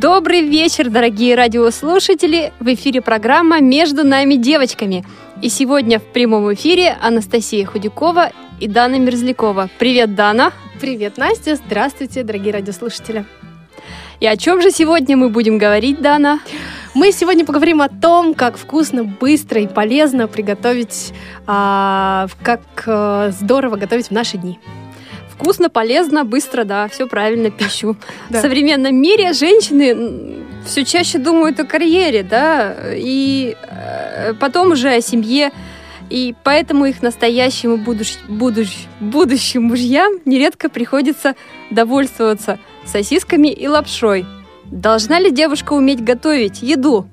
Добрый вечер, дорогие радиослушатели! В эфире программа «Между нами девочками». И сегодня в прямом эфире Анастасия Худякова и Дана Мерзлякова. Привет, Дана! Привет, Настя! Здравствуйте, дорогие радиослушатели! И о чем же сегодня мы будем говорить, Дана? Мы сегодня поговорим о том, как вкусно, быстро и полезно приготовить, а, как а, здорово готовить в наши дни. Вкусно, полезно, быстро, да, все правильно, пищу. Да. В современном мире женщины все чаще думают о карьере, да, и э, потом уже о семье, и поэтому их настоящим и будущ, будущ, будущим мужьям нередко приходится довольствоваться сосисками и лапшой. Должна ли девушка уметь готовить еду?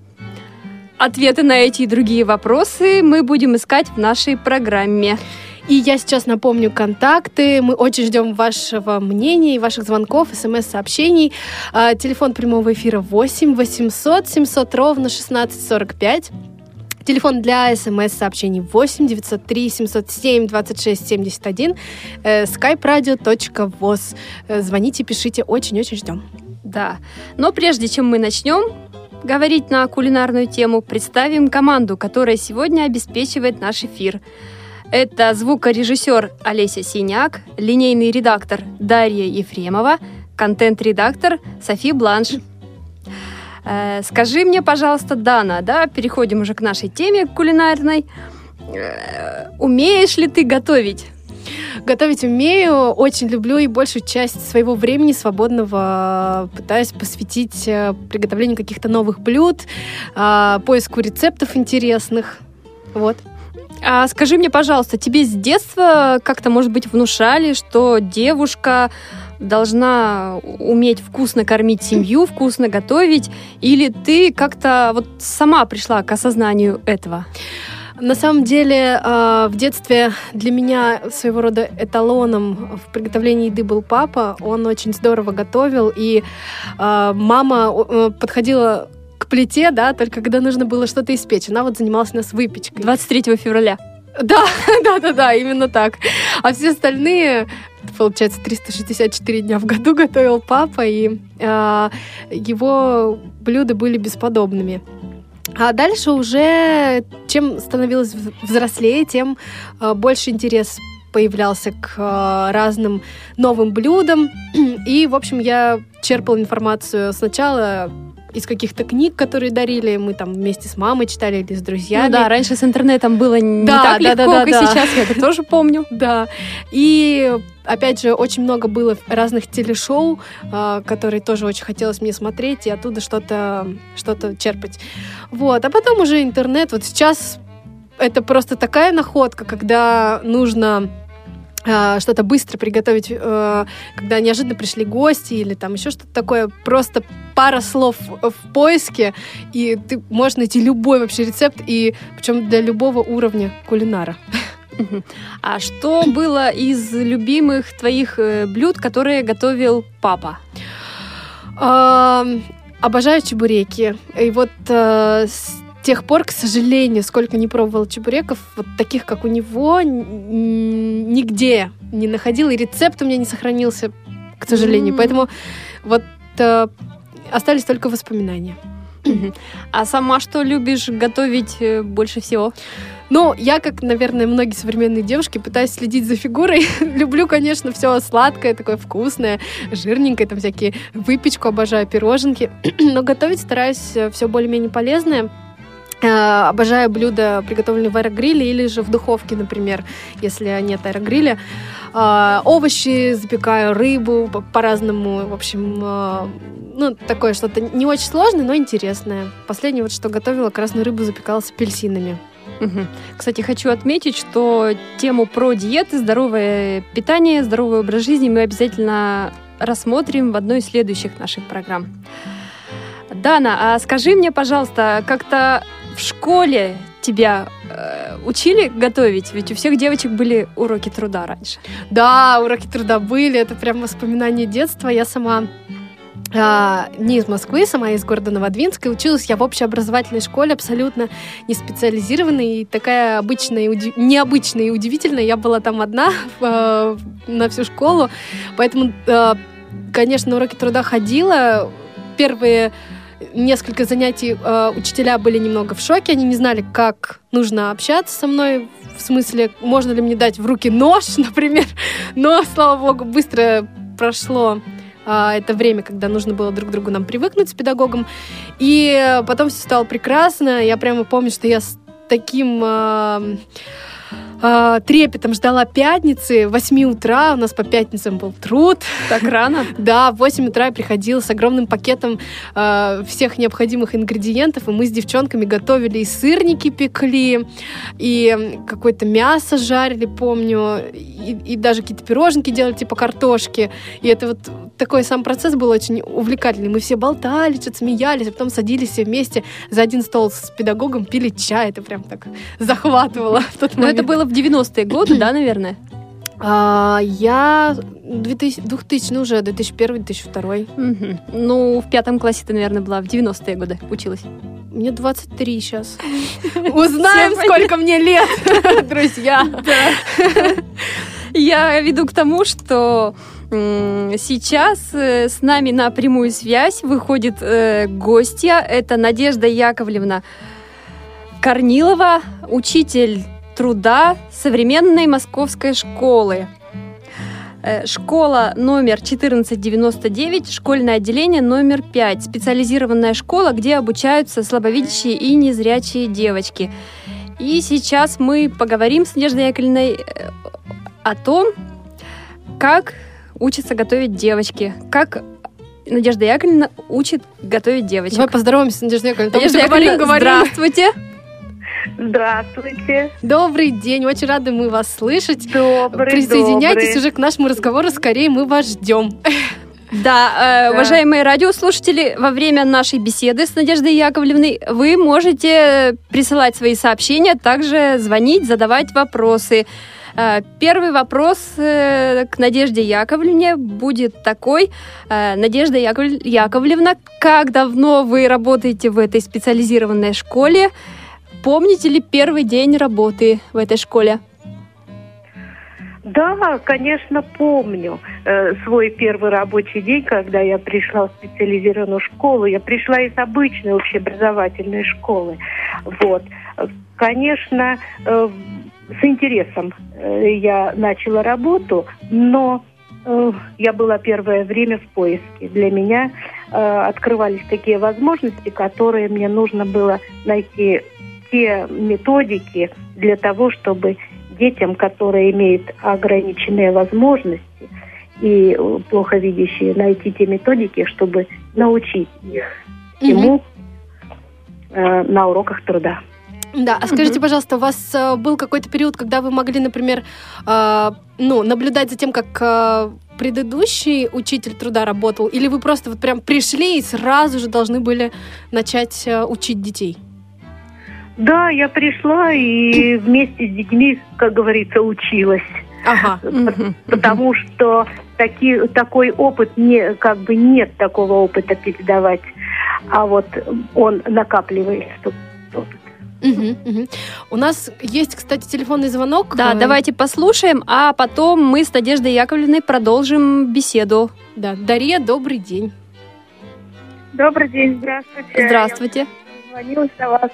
Ответы на эти и другие вопросы мы будем искать в нашей программе. И я сейчас напомню контакты. Мы очень ждем вашего мнения ваших звонков, смс-сообщений. А, телефон прямого эфира 8 800 700 ровно 1645. Телефон для смс-сообщений 8 903 707 26 71. skype-radio.voz. Э, звоните, пишите, очень-очень ждем. Да. Но прежде чем мы начнем говорить на кулинарную тему, представим команду, которая сегодня обеспечивает наш эфир – это звукорежиссер Олеся Синяк, линейный редактор Дарья Ефремова, контент-редактор Софи Бланш. Э, скажи мне, пожалуйста, Дана, да, переходим уже к нашей теме кулинарной. Э, умеешь ли ты готовить? Готовить умею, очень люблю и большую часть своего времени свободного пытаюсь посвятить э, приготовлению каких-то новых блюд, э, поиску рецептов интересных. Вот. А скажи мне, пожалуйста, тебе с детства как-то, может быть, внушали, что девушка должна уметь вкусно кормить семью, вкусно готовить, или ты как-то вот сама пришла к осознанию этого? На самом деле, а, в детстве для меня своего рода эталоном в приготовлении еды был папа. Он очень здорово готовил, и а, мама э, подходила к плите, да, только когда нужно было что-то испечь. Она вот занималась у нас выпечкой. 23 февраля. Да, да, да, да, именно так. А все остальные, получается, 364 дня в году готовил папа, и э, его блюда были бесподобными. А дальше уже, чем становилось взрослее, тем э, больше интерес появлялся к э, разным новым блюдам. И, в общем, я черпала информацию сначала из каких-то книг, которые дарили. Мы там вместе с мамой читали или с друзьями. Ну да, раньше с интернетом было не да, так да, легко, да, да, как да. сейчас, я это тоже помню. Да. И опять же, очень много было разных телешоу, э, которые тоже очень хотелось мне смотреть и оттуда что-то что черпать. Вот. А потом уже интернет. Вот сейчас это просто такая находка, когда нужно а, что-то быстро приготовить, э, когда неожиданно пришли гости или там еще что-то такое, просто пара слов в поиске, и ты можешь найти любой вообще рецепт, и причем для любого уровня кулинара. А что было из любимых твоих э, блюд, которые готовил папа? Обожаю чебуреки. И вот э, с тех пор, к сожалению, сколько не пробовала чебуреков, вот таких, как у него, нигде не находила, и рецепт у меня не сохранился, к сожалению. Mm. Поэтому вот э, остались только воспоминания. А сама что любишь готовить э, больше всего? Ну, я, как, наверное, многие современные девушки, пытаюсь следить за фигурой. Люблю, конечно, все сладкое, такое вкусное, жирненькое, там всякие выпечку, обожаю пироженки. Но готовить стараюсь э, все более-менее полезное. Э, обожаю блюда, приготовленные в аэрогриле или же в духовке, например, если нет аэрогриля. Э, овощи запекаю, рыбу по-разному. В общем, э, ну, такое что-то не очень сложное, но интересное. Последнее вот, что готовила, красную рыбу запекала с апельсинами. Кстати, хочу отметить, что тему про диеты, здоровое питание, здоровый образ жизни мы обязательно рассмотрим в одной из следующих наших программ. Дана, а скажи мне, пожалуйста, как-то в школе тебя э, учили готовить? Ведь у всех девочек были уроки труда раньше. Да, уроки труда были, это прям воспоминания детства. Я сама а, не из Москвы, сама из города Новодвинска. Училась я в общеобразовательной школе, абсолютно не специализированной, и такая обычная, уди... необычная и удивительная. Я была там одна э, на всю школу, поэтому, э, конечно, уроки труда ходила. Первые несколько занятий э, учителя были немного в шоке, они не знали, как нужно общаться со мной, в смысле, можно ли мне дать в руки нож, например, но, слава богу, быстро прошло э, это время, когда нужно было друг другу нам привыкнуть с педагогом, и потом все стало прекрасно, я прямо помню, что я с таким... Э, э, трепетом ждала пятницы. В 8 утра у нас по пятницам был труд. Так рано? Да, в 8 утра я приходила с огромным пакетом э, всех необходимых ингредиентов, и мы с девчонками готовили и сырники пекли, и какое-то мясо жарили, помню, и, и даже какие-то пироженки делали, типа картошки. И это вот такой сам процесс был очень увлекательный. Мы все болтали, что-то смеялись, а потом садились все вместе за один стол с педагогом, пили чай. Это прям так захватывало в тот момент. Но это было в 90-е годы, да, наверное? А, я 2000, 2000, ну уже 2001-2002. Угу. Ну, в пятом классе ты, наверное, была в 90-е годы училась. Мне 23 сейчас. Узнаем, сколько мне лет, друзья. Я веду к тому, что сейчас э, с нами на прямую связь выходит э, гостья. Это Надежда Яковлевна Корнилова, учитель труда современной московской школы. Э, школа номер 1499, школьное отделение номер 5, специализированная школа, где обучаются слабовидящие и незрячие девочки. И сейчас мы поговорим с Надеждой Яковлевной э, о том, как учатся готовить девочки, как Надежда Яковлевна учит готовить девочек. Давай поздороваемся с Надеждой Яковлевной. Надежда Яковлевна, говорим, говорим. здравствуйте. Здравствуйте. Добрый день, очень рады мы вас слышать. Добрый, Присоединяйтесь добрый. уже к нашему разговору, скорее мы вас ждем. Да, э, уважаемые радиослушатели, во время нашей беседы с Надеждой Яковлевной вы можете присылать свои сообщения, также звонить, задавать вопросы. Э, первый вопрос э, к Надежде Яковлевне будет такой. Э, Надежда Яковлевна, как давно вы работаете в этой специализированной школе? Помните ли первый день работы в этой школе? Да, конечно, помню э, свой первый рабочий день, когда я пришла в специализированную школу. Я пришла из обычной общеобразовательной школы. Вот. Конечно, э, с интересом э, я начала работу, но э, я была первое время в поиске. Для меня э, открывались такие возможности, которые мне нужно было найти те методики для того, чтобы детям, которые имеют ограниченные возможности и плохо видящие, найти те методики, чтобы научить их всему э, на уроках труда. Да, а скажите, пожалуйста, у вас э, был какой-то период, когда вы могли, например, э, ну, наблюдать за тем, как э, предыдущий учитель труда работал, или вы просто вот прям пришли и сразу же должны были начать э, учить детей? Да, я пришла и вместе с детьми, как говорится, училась. Ага. Потому что таки, такой опыт, не, как бы нет такого опыта передавать, а вот он накапливается. Угу, угу. У нас есть, кстати, телефонный звонок. Да, давайте послушаем, а потом мы с Надеждой Яковлевной продолжим беседу. Да, Дарья, добрый день. Добрый день, здравствуйте. Здравствуйте. Я звонилась на вас.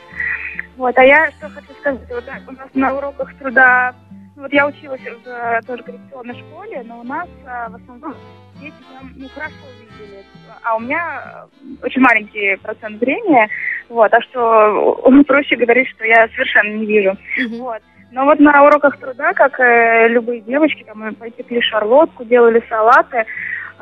Вот, а я что хочу сказать, вот у нас на уроках труда, вот я училась в э, тоже коррекционной школе, но у нас а, в основном дети прям, ну, хорошо видели. А у меня очень маленький процент зрения, вот, а что проще говорить, что я совершенно не вижу. Мгм. Вот. Но вот на уроках труда, как э, любые девочки, там мы пекли шарлотку, делали салаты.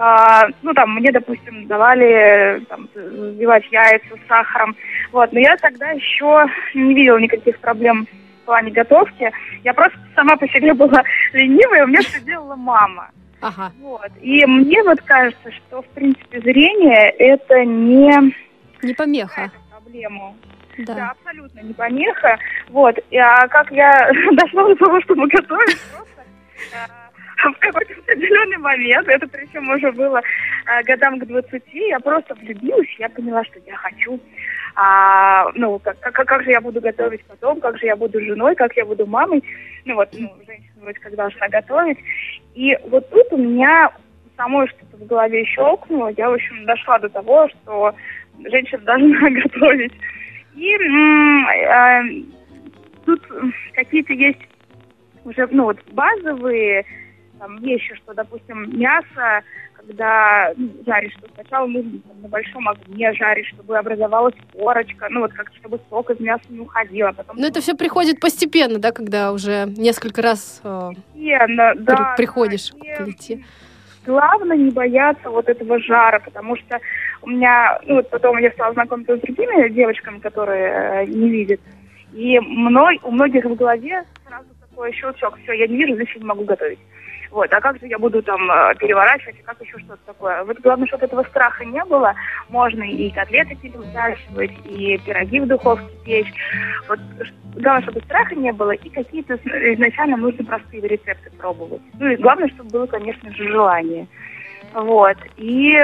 А, ну, там, мне, допустим, давали там, взбивать яйца с сахаром. Вот. Но я тогда еще не видела никаких проблем в плане готовки. Я просто сама по себе была ленивая, у меня все делала мама. Ага. Вот. И мне вот кажется, что, в принципе, зрение – это не Не помеха. проблема. Да. Да. абсолютно не помеха. Вот. И, а как я дошла до того, чтобы готовить, просто а, в какой-то определенный момент, это причем уже было а, годам к 20, я просто влюбилась, я поняла, что я хочу. А, ну, как, как, как же я буду готовить потом, как же я буду женой, как я буду мамой. Ну вот, ну, женщина вроде как должна готовить. И вот тут у меня самой что-то в голове щелкнуло. Я, в общем, дошла до того, что женщина должна готовить. И э, тут какие-то есть уже ну, вот базовые там, вещи, что, допустим, мясо, когда ну, жаришь, что сначала нужно там, на большом огне жарить, чтобы образовалась корочка, ну вот как чтобы сок из мяса не уходил, а потом... Но это все приходит постепенно, да, когда уже несколько раз э, Постепенно, при- да, приходишь да, к плите. Главное не бояться вот этого жара, потому что у меня, ну вот потом я стала знакомиться с другими девочками, которые э, не видят, и мной, у многих в голове сразу такой щелчок, все, я не вижу, значит не могу готовить. Вот, а как же я буду там э, переворачивать, как еще что-то такое? Вот главное, чтобы этого страха не было. Можно и котлеты переворачивать, и пироги в духовке печь. Вот главное, чтобы страха не было, и какие-то изначально нужно простые рецепты пробовать. Ну и главное, чтобы было, конечно же, желание. Вот. И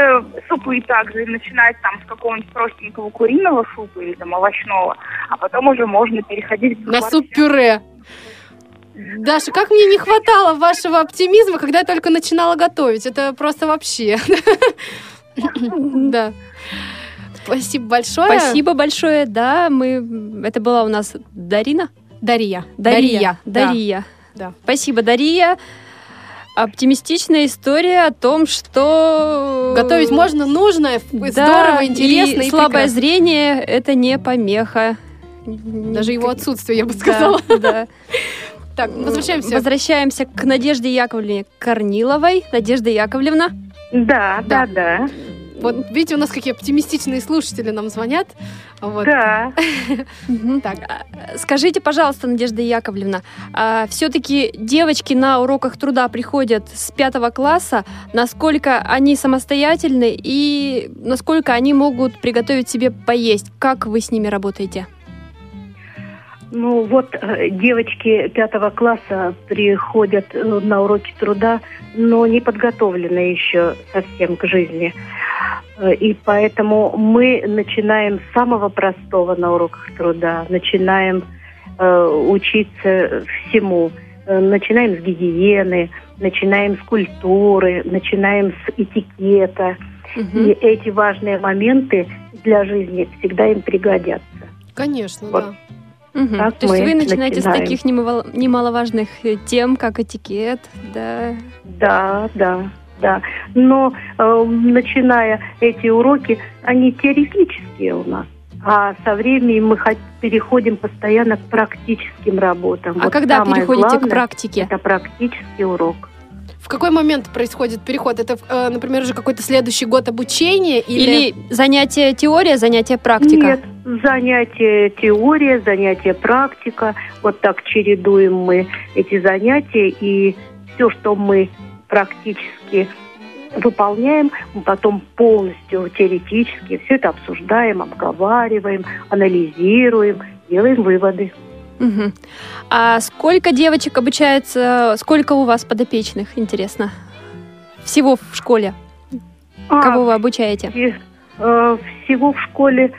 супы также начинать там с какого-нибудь простенького куриного супа или там овощного, а потом уже можно переходить к На суп-пюре. Даша, как мне не хватало вашего оптимизма, когда я только начинала готовить. Это просто вообще. Да. Спасибо большое. Спасибо большое, да, мы... Это была у нас Дарина? Дарья. Дарья. да. Дарья. Да. Спасибо, Дарья. Оптимистичная история о том, что... Готовить можно, нужно, Да, здорово, интересно и и слабое прекрасно. зрение — это не помеха. Даже его отсутствие, я бы сказала. Да, да. Так, возвращаемся. Возвращаемся к Надежде Яковлевне Корниловой. Надежда Яковлевна. Да, Да. да, да, Вот видите, у нас какие оптимистичные слушатели нам звонят. Вот. да. Так. А, Скажите, пожалуйста, Надежда Яковлевна, все-таки девочки на уроках труда приходят с пятого класса, насколько они самостоятельны и насколько они могут приготовить себе поесть? Как вы с ними работаете? Ну вот э, девочки пятого класса приходят э, на уроки труда, но не подготовлены еще совсем к жизни. Э, И поэтому мы начинаем с самого простого на уроках труда, начинаем э, учиться всему. Начинаем с гигиены, начинаем с культуры, начинаем с этикета. Мгм. И эти важные моменты для жизни всегда им пригодятся. Конечно, Вот. да. Мгм. Так То есть вы начинаете начинаем. с таких немало- немаловажных э, тем, как этикет, да? Да, да, да. Но э, начиная эти уроки, они теоретические у нас. А со временем мы переходим постоянно к практическим работам. А Вот когда самое переходите к главное практике? Это практический урок. В какой момент происходит переход? Это, э, например, уже какой-то следующий год обучения или... Или занятие теория, занятие практика? Нет, занятия теория, занятия практика. Вот так чередуем мы эти занятия. И все, что мы практически выполняем, мы потом полностью теоретически все это обсуждаем, обговариваем, анализируем, делаем выводы. Мгм. А сколько девочек обучается, сколько у вас подопечных, интересно? Всего в школе? А, Кого вы обучаете? и, э, всего в школе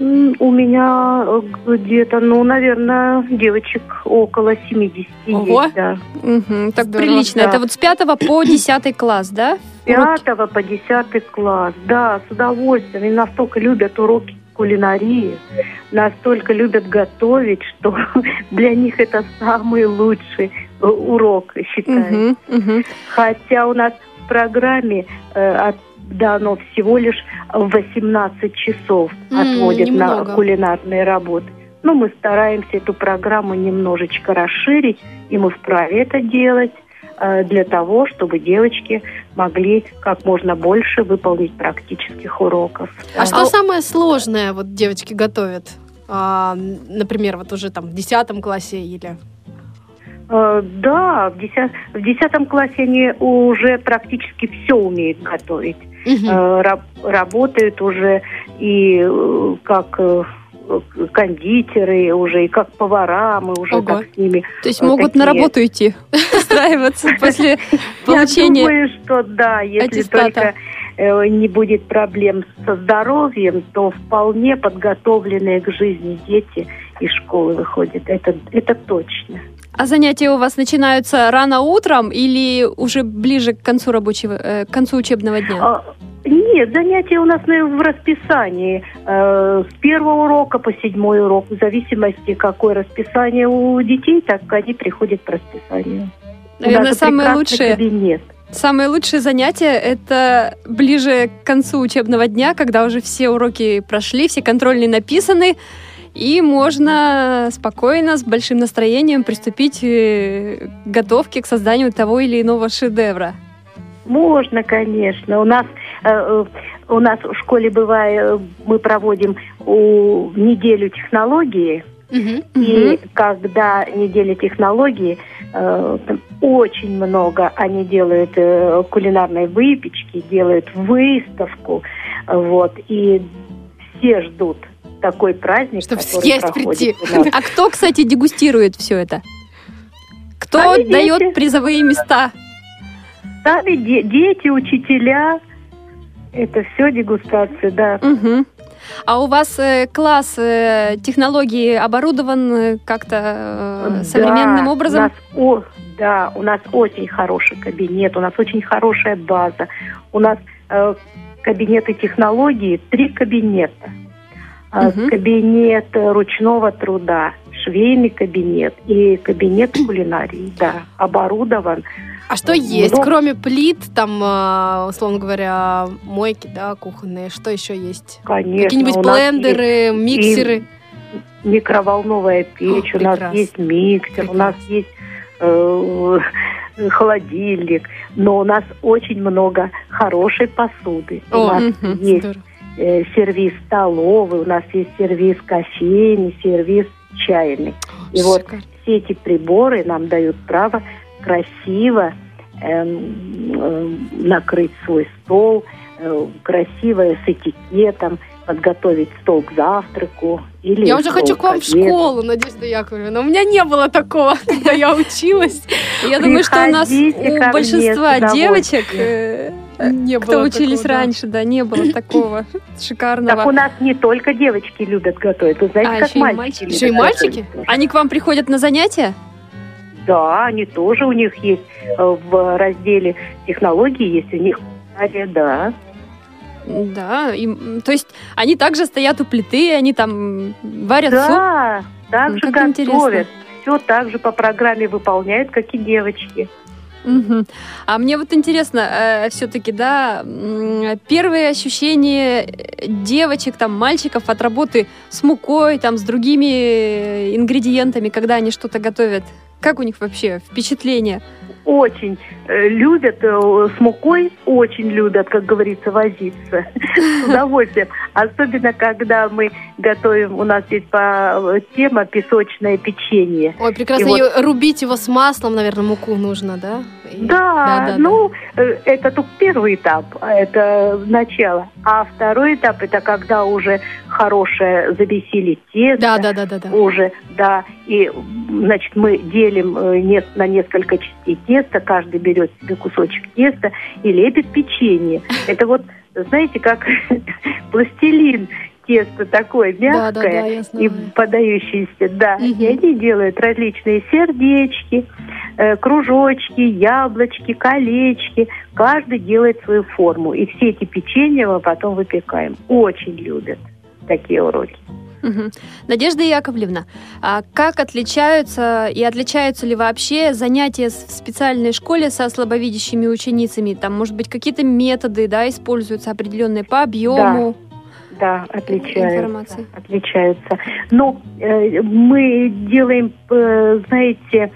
у меня э, где-то, ну, наверное, девочек около 70 Ого. есть, да. Мгм, так Здорово, прилично. да. Это вот с пятого по десятый класс, да? Уроки? пятого по десятый класс. Да, с удовольствием. И настолько любят уроки кулинарии, настолько любят готовить, что для них это самый лучший э, урок, считаю. Мгм, мгм. Хотя у нас в программе э, от- дано всего лишь 18 часов отводят немного. на кулинарные работы. Но мы стараемся эту программу немножечко расширить, и мы вправе это делать э, для того, чтобы девочки могли как можно больше выполнить практических уроков. А что самое сложное вот девочки готовят? А, например, вот уже там в 10 классе или... Э, Да, в, деся- в 10 классе они уже практически все умеют готовить. Э, раб- работают уже и э, как э, кондитеры уже, и как повара, мы уже Ого. так с ними. То есть Вот могут на такие. работу идти, устраиваться после получения Я думаю, что да, если только не будет проблем со здоровьем, то вполне подготовленные к жизни дети из школы выходят. Это, это точно. А занятия у вас начинаются рано утром или уже ближе к концу рабочего, э, к концу учебного дня? А, Нет, занятия у нас в расписании. Э, С первого урока по седьмой урок, в зависимости, какое расписание у детей, так они приходят по расписанию. Наверное, прекрасный лучшие. Кабинет. Самые лучшие занятия это ближе к концу учебного дня, когда уже все уроки прошли, все контрольные написаны, и можно спокойно, с большим настроением приступить э, к готовке, к созданию того или иного шедевра. Можно, конечно. У нас э, э, у нас в школе бывает, мы проводим у, неделю технологии, и когда неделя технологии, э, там очень много. Они делают э, кулинарной выпечки, делают выставку, вот, и все ждут такой праздник, Чтоб который съесть прийти. А кто, кстати, дегустирует все это? Кто Сами дети. дает призовые места? Сами де- дети, учителя, это все дегустация, да. Мгм. А у вас э, класс э, технологии оборудован э, как-то э, Да, современным образом? У нас, о, да, у нас очень хороший кабинет, у нас очень хорошая база. У нас э, кабинеты технологии, три кабинета. Мгм. Кабинет ручного труда, швейный кабинет и кабинет кулинарии, да, оборудован. А что есть, Много. кроме плит, там, а, условно говоря, мойки, да, кухонные, что еще есть? Конечно, Какие-нибудь у блендеры, миксеры? микроволновая печь, О, у нас прекрасно. есть миксер, у нас есть э, холодильник, но у нас очень много хорошей посуды. у О, нас мгм, есть Здорово. Э, сервис столовый, у нас есть сервис кофейный, сервис чайный. И вот все эти приборы нам дают право красиво эм, эм, накрыть свой стол, э, красиво с этикетом, подготовить стол к завтраку. Или Я уже хочу к вам в школу, Надежда Яковлевна. У меня не было такого, когда я училась. Я думаю, что у нас у большинства девочек, э, Не кто было учились такого, да. раньше, да, не было такого Так у шикарного. нас не только девочки любят готовить, вы знаете, А, как еще и мальчики. мальчики. любят Еще и мальчики? Они к вам приходят на занятия? Да, они тоже, у них есть э, в разделе технологии, есть у них да. Да, и, то есть они также стоят у плиты, они там варят суп. Да, так Ну, же как готовят. интересно. Все так же по программе выполняют, как и девочки. Мгм. А мне вот интересно, все-таки, да, первые ощущения э, девочек, там, мальчиков от работы с мукой, там, с другими э, ингредиентами, когда они что-то готовят. Как у них вообще впечатление? Очень э, любят э, с мукой, очень любят, как говорится, возиться. С удовольствием. Особенно, когда мы готовим, у нас есть по, э, тема песочное печенье. Ой, прекрасно. И вот- рубить его с маслом, наверное, муку нужно, да? И- Да, да, ну, э, это только первый этап, это начало. А второй этап, это когда уже хорошее забесили тесто. Да, да, да, да, да. Уже, да. И, значит, мы делим э, на несколько частей теста, каждый берет себе кусочек теста и лепит печенье. Это вот, знаете, как пластилин тесто такое Да, да, да, мягкое я и знаю. подающиеся, да. Мгм. И они делают различные сердечки, э, кружочки, яблочки, колечки. Каждый делает свою форму. И все эти печенья мы потом выпекаем. Очень любят такие уроки. Мгм. Надежда Яковлевна, а как отличаются и отличаются ли вообще занятия в специальной школе со слабовидящими ученицами? Там, может быть, какие-то методы, да, используются определенные по объему Да, отличаются. информации? Отличаются. Но э, мы делаем, э, знаете,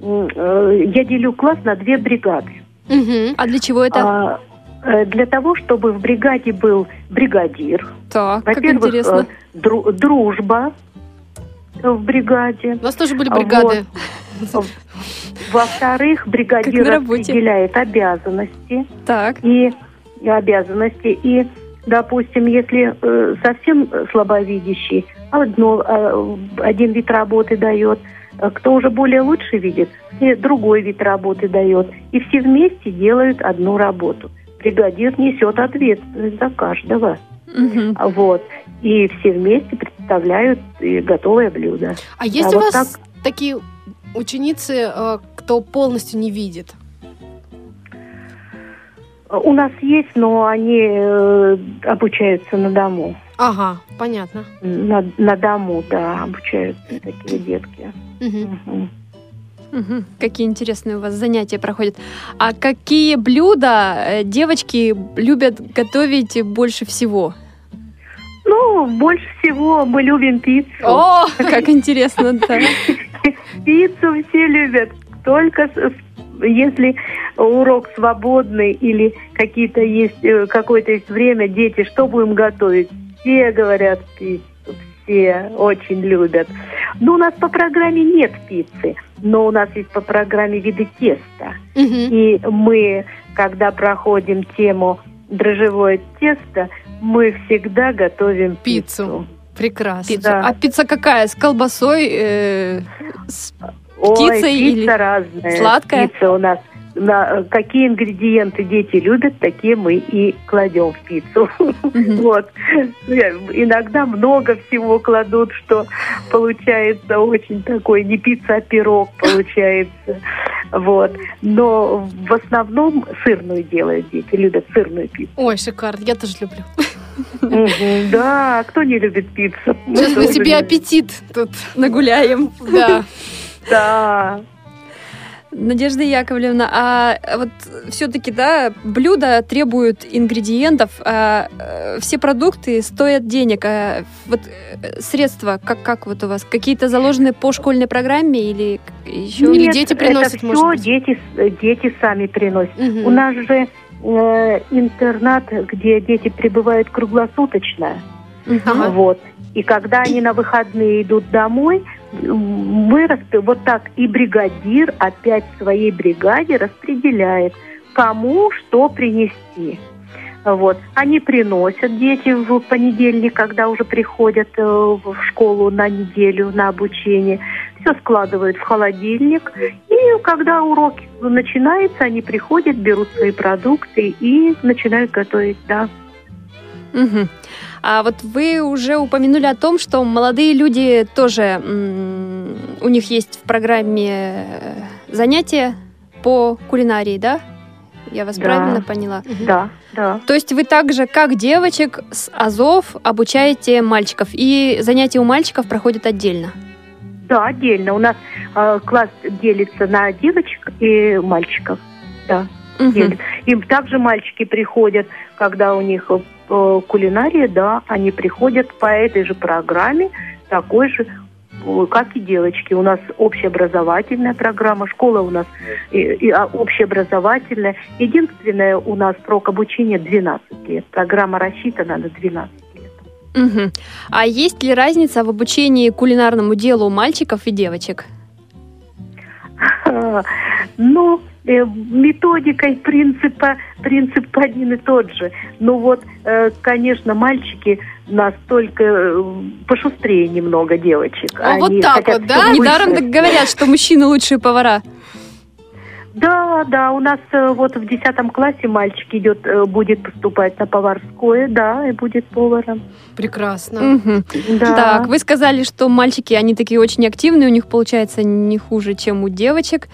э, я делю класс на две бригады. Мгм. А для чего это? А, э, для того, чтобы в бригаде был бригадир. так, как интересно. э, дру- дружба в бригаде. У нас тоже были А бригады. Во-вторых, бригадир распределяет обязанности Так. и и обязанности. И, допустим, если э, совсем слабовидящий, одно, э, один вид работы дает, э, кто уже более лучше видит, и другой вид работы дает. И все вместе делают одну работу. Бригадир несет ответственность за каждого. А Вот. И все вместе представляют э, готовое блюдо. А есть А у вот вас такие ученицы, э, кто полностью не видит? У нас есть, но они э, обучаются на дому. Ага, понятно. На, на дому, да, обучаются такие детки. Мгм. Мгм. Мгм. Какие интересные у вас занятия проходят. А какие блюда э, девочки любят готовить больше всего? Ну, больше всего мы любим пиццу. О, как интересно, да. Пиццу все любят. Только с- если урок свободный или какие-то есть э, какое-то есть время, дети, что будем готовить? Все говорят пиццу, все очень любят. Ну, у нас по программе нет пиццы, но у нас есть по программе виды теста. Мгм. И мы, когда проходим тему дрожжевое тесто, мы всегда готовим Пиццу. пиццу. Прекрасно. Пицца. Да. А пицца какая? С колбасой? э, с- Ой, Птицей пицца или разная. сладкая? Пицца у нас. На, какие ингредиенты дети любят, такие мы и кладем в пиццу. Мгм. Вот. Иногда много всего кладут, что получается очень такой, не пицца, а пирог получается. Вот. Но в основном сырную делают дети, любят сырную пиццу. Ой, шикарно, я тоже люблю. Мгм. Да, кто не любит пиццу? Сейчас Кто на тебе любит? аппетит тут. Нагуляем. Да. Да. Надежда Яковлевна, а вот все-таки, да, блюда требуют ингредиентов, а э, все продукты стоят денег. А вот э, средства, как, как вот у вас? Какие-то заложены по школьной программе или еще? Или Нет, дети приносят, это может все быть? дети, дети сами приносят. Мгм. У нас же э, интернат, где дети пребывают круглосуточно. Ага. Вот. И когда они на выходные идут домой, мы вот так и бригадир опять своей бригаде распределяет, кому что принести. Вот. Они приносят дети в понедельник, когда уже приходят э, в школу на неделю на обучение. Все складывают в холодильник. И когда урок начинается, они приходят, берут свои продукты и начинают готовить, да. Мгм. А вот вы уже упомянули о том, что молодые люди тоже, у них есть в программе э, занятия по кулинарии, да? Я вас Да. правильно поняла? Да, да. То есть вы также, как девочек с Азов, обучаете мальчиков, и занятия у мальчиков проходят отдельно? Да, отдельно. У нас э, класс делится на девочек и мальчиков. Да, Мгм. делит. И также мальчики приходят, когда у них э, кулинария, да, они приходят по этой же программе, такой же, э, как и девочки. У нас общеобразовательная программа, школа у нас и, и, а, общеобразовательная. Единственное, у нас срок обучения 12 лет. Программа рассчитана на 12 лет. Мгм. А есть ли разница в обучении кулинарному делу мальчиков и девочек? Ну, э, методикой принципа, принцип один и тот же. Ну вот, э, конечно, мальчики настолько э, пошустрее немного девочек. А вот Они так хотят вот, да? Недаром так говорят, что мужчины лучшие повара. Да, да, у нас э, вот в 10 классе мальчик идет, будет поступать на поварское, да, и будет поваром. Прекрасно. Мгм. Да. Так, вы сказали, что мальчики, они такие очень активные, у них получается не хуже, чем у девочек.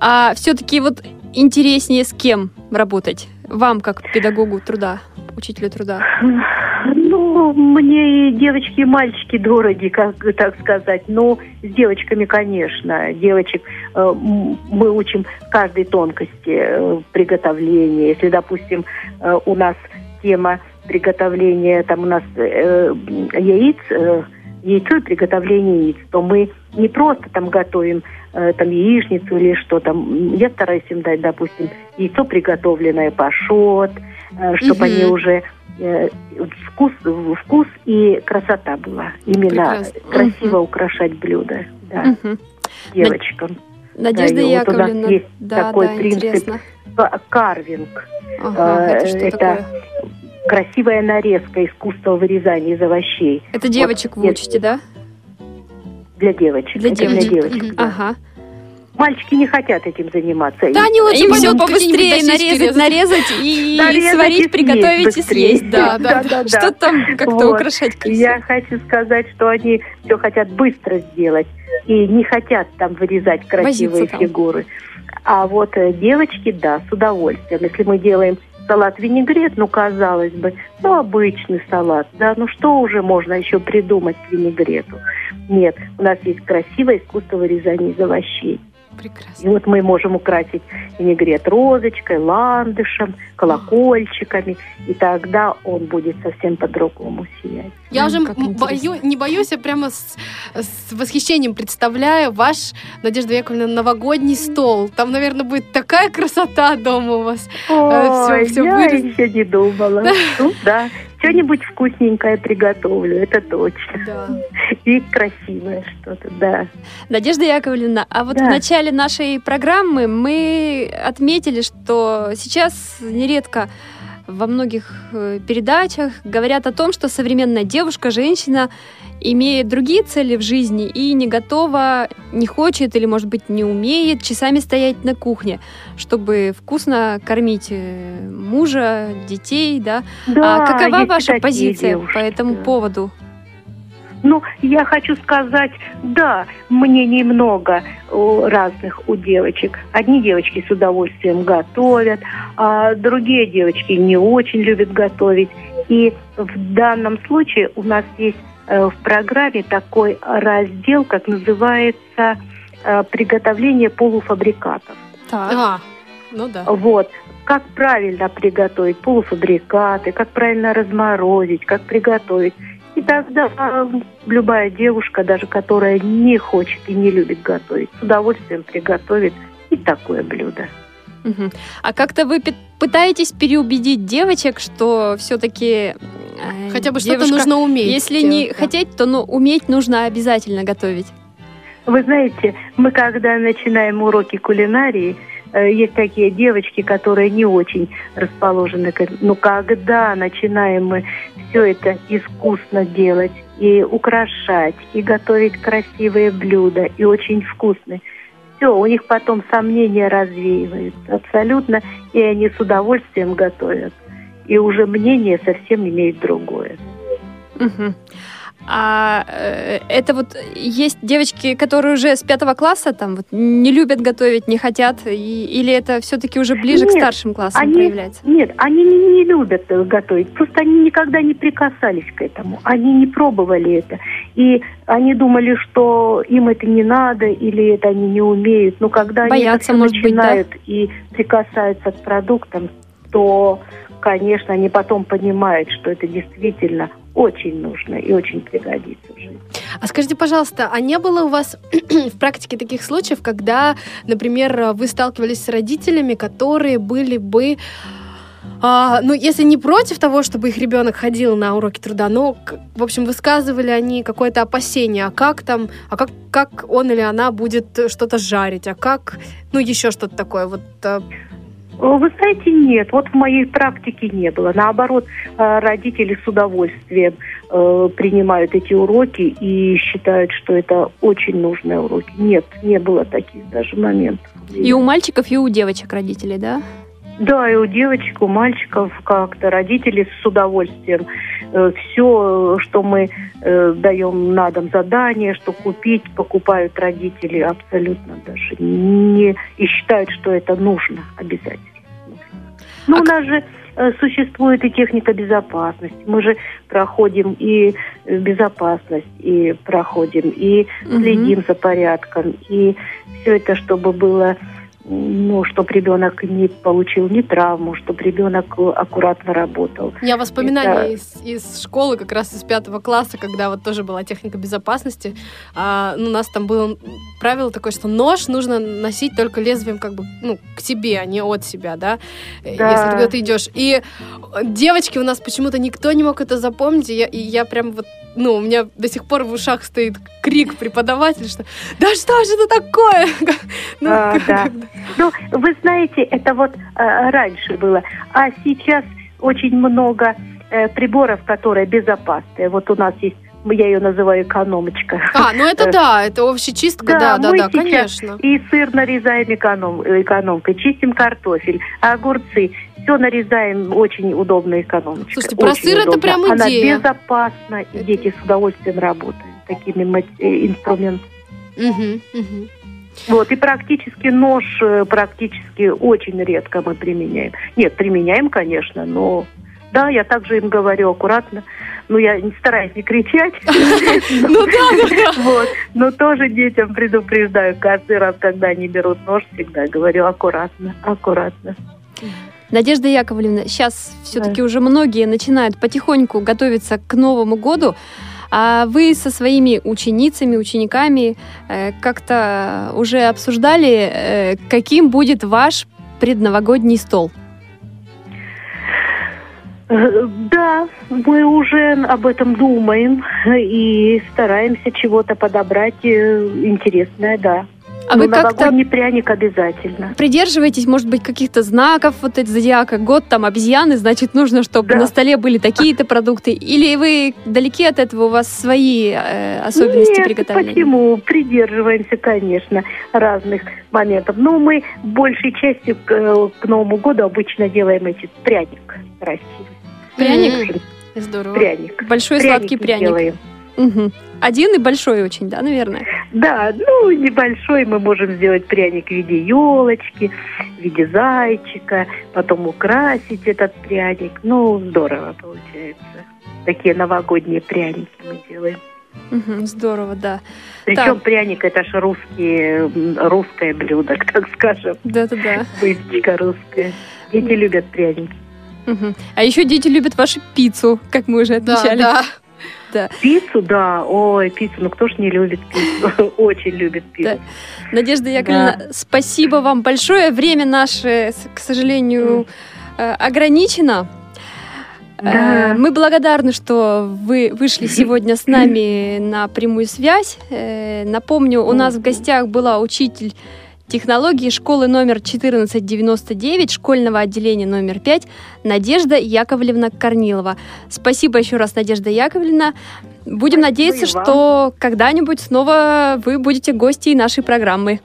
А все-таки вот интереснее с кем работать? Вам, как педагогу труда, учителю труда. Ну, мне и девочки, и мальчики дороги, как так сказать. Но с девочками, конечно. Девочек э, мы учим каждой тонкости э, приготовления. Если, допустим, э, у нас тема приготовления, там у нас э, яиц, э, яйцо и приготовление яиц, то мы не просто там готовим э, там яичницу или что там. Я стараюсь им дать, допустим, яйцо приготовленное, пашот, чтобы Мгм. они уже э, вкус, вкус и красота была. Именно Прекрасно. красиво украшать блюдо, да, Мгм. девочкам. Надежда Да, и вот у нас Яковлевна, есть да, такой да, принцип. интересно. Ка- Карвинг. Ага, Э, это что это такое? Красивая нарезка искусства вырезания из овощей Это девочек вы нет. учите, да? Для девочек. Для Это девочек. Для девочек да. Ага. Мальчики не хотят этим заниматься. Да, они лучше Им пойдут все побыстрее нарезать, резать. нарезать и Нарезать и сварить, съесть приготовить и быстрее. съесть. Да, Да, да, да. Что там как-то Вот. украшать красиво. Я хочу сказать, что они все хотят быстро сделать и не хотят там вырезать красивые Возиться там. фигуры. А вот э, девочки, да, с удовольствием. Если мы делаем салат винегрет, ну, казалось бы, ну, обычный салат, да, ну, что уже можно еще придумать к винегрету? Нет, у нас есть красивое искусство вырезания из овощей. И Прекрасно. вот мы можем украсить винегрет розочкой, ландышем, колокольчиками, и тогда он будет совсем по-другому сиять. Я уже бою, не боюсь, я прямо с, с восхищением представляю ваш, Надежда Яковлевна, новогодний стол. Там, наверное, будет такая красота дома у вас. всё- Ой, всё я вырез- еще не думала. Ну да, что-нибудь вкусненькое приготовлю, это точно. Да. И красивое что-то, да. Надежда Яковлевна, а вот Да. в начале нашей программы мы отметили, что сейчас нередко во многих э, передачах говорят о том, что современная девушка, женщина имеет другие цели в жизни и не готова, не хочет или, может быть, не умеет часами стоять на кухне, чтобы вкусно кормить э, мужа, детей, да? Да, а какова ваша позиция девушки, по этому да. поводу? Ну, я хочу сказать, да, мнений много у разных у девочек. Одни девочки с удовольствием готовят, а другие девочки не очень любят готовить. И в данном случае у нас есть э, в программе такой раздел, как называется э, приготовление полуфабрикатов. Так. А, ну да. Вот. Как правильно приготовить полуфабрикаты, как правильно разморозить, как приготовить. И тогда а, любая девушка, даже которая не хочет и не любит готовить, с удовольствием приготовит и такое блюдо. Мгм. А как-то вы пытаетесь переубедить девочек, что все-таки Хотя бы что-то нужно уметь. Если не делать, да. хотеть, то ну, уметь нужно обязательно готовить. Вы знаете, мы когда начинаем уроки кулинарии, э, есть такие девочки, которые не очень расположены к этому. Но когда начинаем мы все это искусно делать и украшать, и готовить красивые блюда, и очень вкусные, все, у них потом сомнения развеиваются абсолютно, и они с удовольствием готовят. И уже мнение совсем имеет другое. Мгм. А э, это вот есть девочки, которые уже с пятого класса там вот не любят готовить, не хотят, и- или это все-таки уже ближе к Нет, старшим классам они- проявляется? Нет, они не, не любят э, готовить. Просто они никогда не прикасались к этому. Они не пробовали это. И они думали, что им это не надо или это они не умеют. Но когда Боятся, они всё быть, да? начинают и прикасаются к продуктам, то, конечно, они потом понимают, что это действительно очень нужно и очень пригодится в жизни. А скажите, пожалуйста, а не было у вас в практике таких случаев, когда, например, вы сталкивались с родителями, которые были бы а, ну, если не против того, чтобы их ребенок ходил на уроки труда, но, в общем, высказывали они какое-то опасение, а как там, а как, как он или она будет что-то жарить, а как, ну, еще что-то такое, вот, а, Вы знаете, нет, вот в моей практике не было. Наоборот, э, родители с удовольствием э, принимают эти уроки и считают, что это очень нужные уроки. Нет, не было таких даже моментов. И у мальчиков, и у девочек родителей, да? Да, и у девочек, у мальчиков как-то родители с удовольствием. Все, что мы э, даем на дом задание, что купить, покупают родители абсолютно даже не и считают, что это нужно обязательно. Ну, А у нас же э, существует и техника безопасности. Мы же проходим и э, безопасность, и проходим, и следим за порядком. И все это, чтобы было, ну, чтобы ребенок не получил ни травму, чтобы ребенок аккуратно работал. Я воспоминания Это- из, из школы, как раз из пятого класса, когда вот тоже была техника безопасности. А, ну, у нас там было правило такое, что нож нужно носить только лезвием как бы ну, к себе, а не от себя, да, Да. если ты куда-то идешь. И девочки у нас почему-то никто не мог это запомнить, и я, и я прям вот ну, у меня до сих пор в ушах стоит крик преподавателя, что «Да что же это такое?» Ну, А, да. когда- Ну, вы знаете, это вот э, раньше было. А сейчас очень много э, приборов, которые безопасные. Вот у нас есть, я ее называю экономочка. А, ну это да, это общечистка, Да, да, да, мы да, сейчас конечно. И сыр нарезаем эконом, экономкой, чистим картофель, а огурцы. Все нарезаем очень удобно экономочкой. Слушайте, про Очень сыр это удобно. прям Она идея. безопасна, и Это- дети с удовольствием работают такими э, инструментами. Мгм, мгм. Вот, и практически нож э, практически очень редко мы применяем. Нет, применяем, конечно, но да, я также им говорю аккуратно. Ну, я не стараюсь не кричать. Ну да, да. Вот. Но тоже детям предупреждаю каждый раз, когда они берут нож, всегда говорю аккуратно, аккуратно. Надежда Яковлевна, сейчас все-таки уже многие начинают потихоньку готовиться к Новому году. А вы со своими ученицами, учениками э, как-то уже обсуждали, э, каким будет ваш предновогодний стол? Э, Да, мы уже об этом думаем и стараемся чего-то подобрать э, интересное, да. А Ну, вы как-то новогодний пряник обязательно. придерживаетесь, может быть, каких-то знаков вот эти зодиака? Год там обезьяны, значит, нужно, чтобы Да. на столе были такие-то продукты? Или вы далеки от этого, у вас свои э, особенности Нет, приготовления? почему? Придерживаемся, конечно, разных моментов. Но мы большей частью к, э, к Новому году обычно делаем эти пряник красивый. Пряник? Здорово. Пряник. Большой Пряники сладкий пряник. делаем. Мгм. Один и большой очень, да, наверное? Да, ну, небольшой мы можем сделать пряник в виде елочки, в виде зайчика, потом украсить этот пряник. Ну, здорово получается. Такие новогодние пряники мы делаем. Здорово, да. Причем Так. пряник это же русские, русское блюдо, так скажем. Да-да-да. Выпечка русская. Дети любят пряники. А еще дети любят вашу пиццу, как мы уже Да, отмечали. Да. Пиццу, да, ой, пиццу, ну кто ж не любит пиццу? Очень любит пиццу. Надежда Яковлевна, спасибо вам большое. Время наше, к сожалению, э, ограничено. Да. Э, Мы благодарны, что вы вышли сегодня с нами на прямую связь. Э, Напомню, у нас в гостях была учитель технологии школы номер 1499, школьного отделения номер 5, Надежда Яковлевна Корнилова. Спасибо еще раз, Надежда Яковлевна. Будем Спасибо надеяться, вам. что когда-нибудь снова вы будете гостьей нашей программы.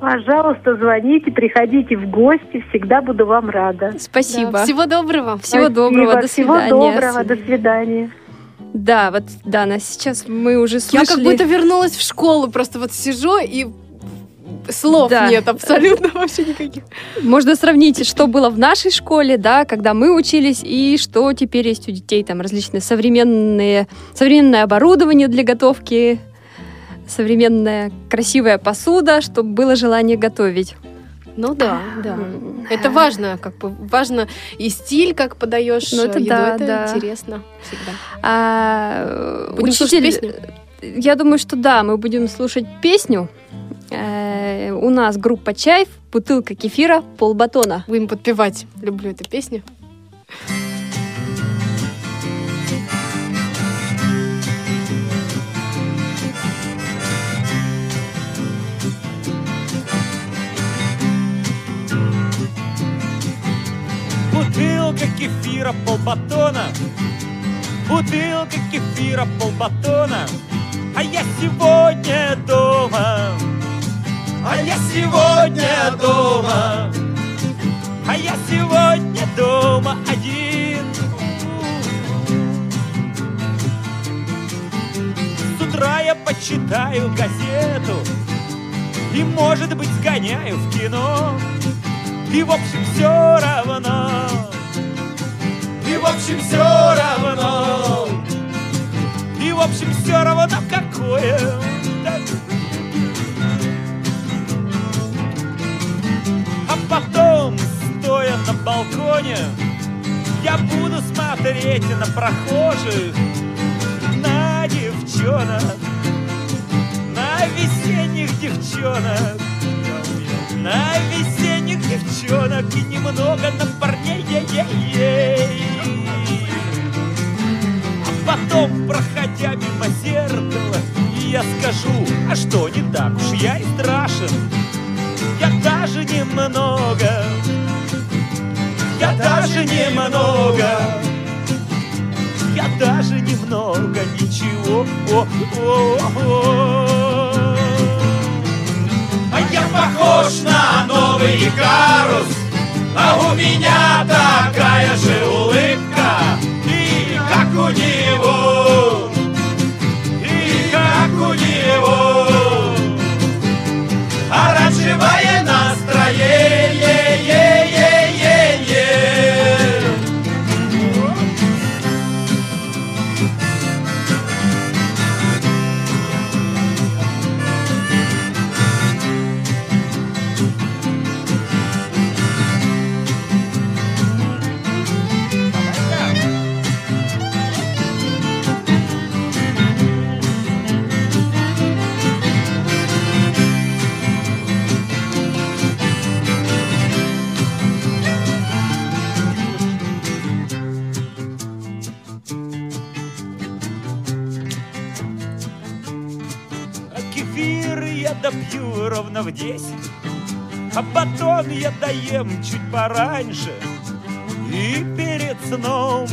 Пожалуйста, звоните, приходите в гости, всегда буду вам рада. Спасибо. Да, Всего доброго. Всего Спасибо, доброго, до Всего свидания. доброго, до свидания. Да, вот, Дана, сейчас мы уже Я слышали... как будто вернулась в школу, просто вот сижу и слов Да. нет абсолютно вообще никаких. Можно сравнить, что было в нашей школе, да, когда мы учились, и что теперь есть у детей. Там различные современные, современное оборудование для готовки, современная красивая посуда, чтобы было желание готовить. Ну да, да. Это важно, как бы важно и стиль, как подаешь Ну, это еду, да, это да. интересно всегда. А, Будем учитель-? Я думаю, что да, мы будем слушать песню. Э, У нас группа Чайф, бутылка кефира, полбатона. Будем подпевать. Люблю эту песню. Бутылка кефира полбатона Бутылка кефира полбатона А я сегодня дома А я сегодня дома. А я сегодня дома один. С утра я почитаю газету И, может быть, сгоняю в кино. И в общем все равно. И в общем все равно. И в общем все равно какое стоя на балконе Я буду смотреть на прохожих На девчонок На весенних девчонок на весенних девчонок и немного на парней. Ей-ей-ей. А потом проходя мимо зеркала, я скажу, а что не так уж я и страшен. Я даже немного, я даже немного, я даже немного ничего. О, о, о. А я похож на новый Икарус, а у меня такая же улыбка, и как у него, пораньше. И перед сном,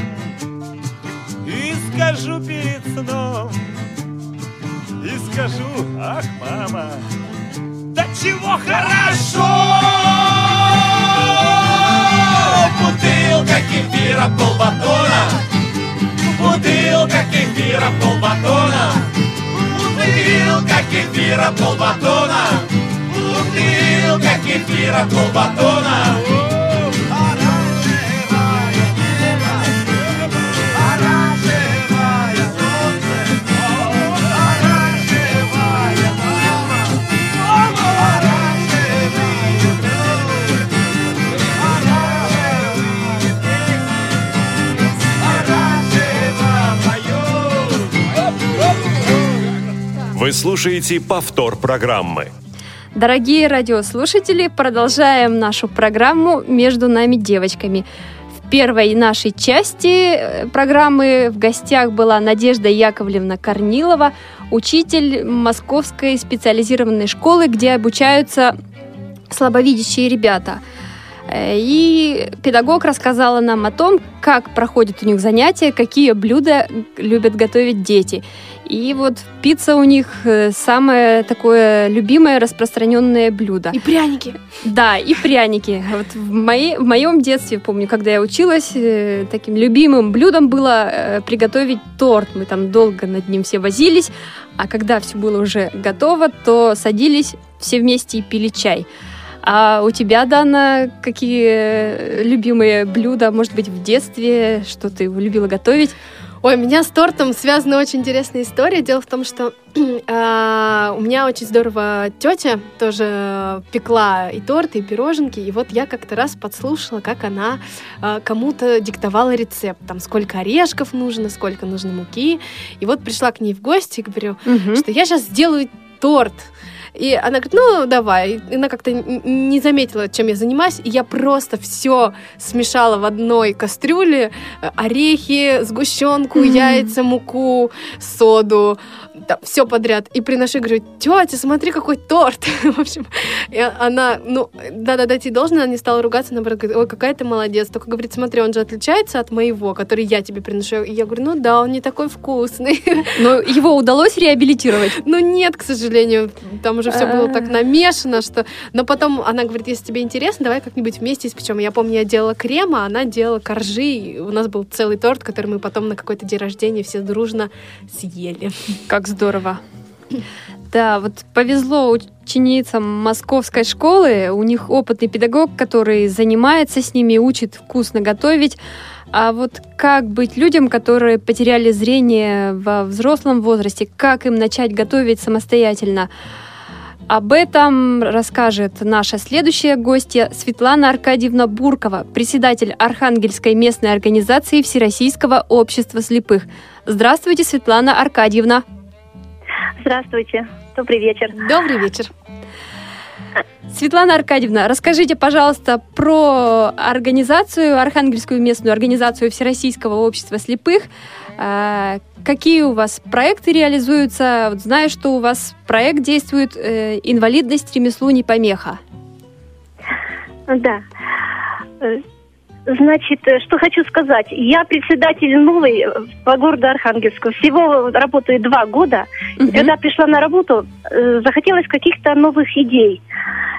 и скажу перед сном, И скажу, ах, мама, да чего хорошо! Бутылка кефира, полбатона, Бутылка кефира, полбатона, Бутылка кефира, полбатона, Бутылка кефира, полбатона. Вы слушаете повтор программы. Дорогие радиослушатели, продолжаем нашу программу «Между нами девочками». В первой нашей части э, программы в гостях была Надежда Яковлевна Корнилова, учитель Московской специализированной школы, где обучаются слабовидящие ребята. Э, И педагог рассказала нам о том, как проходят у них занятия, какие блюда любят готовить дети. И вот пицца у них э, самое такое любимое распространенное блюдо. И пряники. Да, и пряники. Вот в, моей, в моем детстве, помню, когда я училась, э, таким любимым блюдом было э, приготовить торт. Мы там долго над ним все возились, а когда все было уже готово, то садились все вместе и пили чай. А у тебя, Дана, какие любимые блюда, может быть, в детстве, что ты любила готовить? Ой, у меня с тортом связана очень интересная история. Дело в том, что а, у меня очень здорово тетя тоже пекла и торты, и пироженки. И вот я как-то раз подслушала, как она а, кому-то диктовала рецепт. Там сколько орешков нужно, сколько нужно муки. И вот пришла к ней в гости и говорю, что я сейчас сделаю торт. И она говорит, ну, давай. И она как-то не заметила, чем я занимаюсь. И я просто все смешала в одной кастрюле. Э, Орехи, сгущенку, яйца, муку, соду. все подряд. И приношу, говорю, тетя, смотри, какой торт. В общем, и она, ну, да-да-да, тебе должна, она не стала ругаться, наоборот, говорит, ой, какая ты молодец. Только говорит, смотри, он же отличается от моего, который я тебе приношу. И я говорю, ну да, он не такой вкусный. Но его удалось реабилитировать? Ну нет, к сожалению, там уже все было так намешано, что... Но потом она говорит, если тебе интересно, давай как-нибудь вместе испечем. Я помню, я делала крем, а она делала коржи. И у нас был целый торт, который мы потом на какой-то день рождения все дружно съели. Как здорово. Да, вот повезло ученицам московской школы. У них опытный педагог, который занимается с ними, учит вкусно готовить. А вот как быть людям, которые потеряли зрение во взрослом возрасте, как им начать готовить самостоятельно? Об этом расскажет наша следующая гостья Светлана Аркадьевна Буркова, председатель Архангельской местной организации Всероссийского общества слепых. Здравствуйте, Светлана Аркадьевна. Здравствуйте. Добрый вечер. Добрый вечер. Светлана Аркадьевна, расскажите, пожалуйста, про организацию, Архангельскую местную организацию Всероссийского общества слепых. Какие у вас проекты реализуются? Вот знаю, что у вас проект действует э, «Инвалидность ремеслу не помеха». Да. Значит, э, что хочу сказать. Я председатель новый э, по городу Архангельску. Всего работаю два года. Мгм. Когда пришла на работу, э, захотелось каких-то новых идей,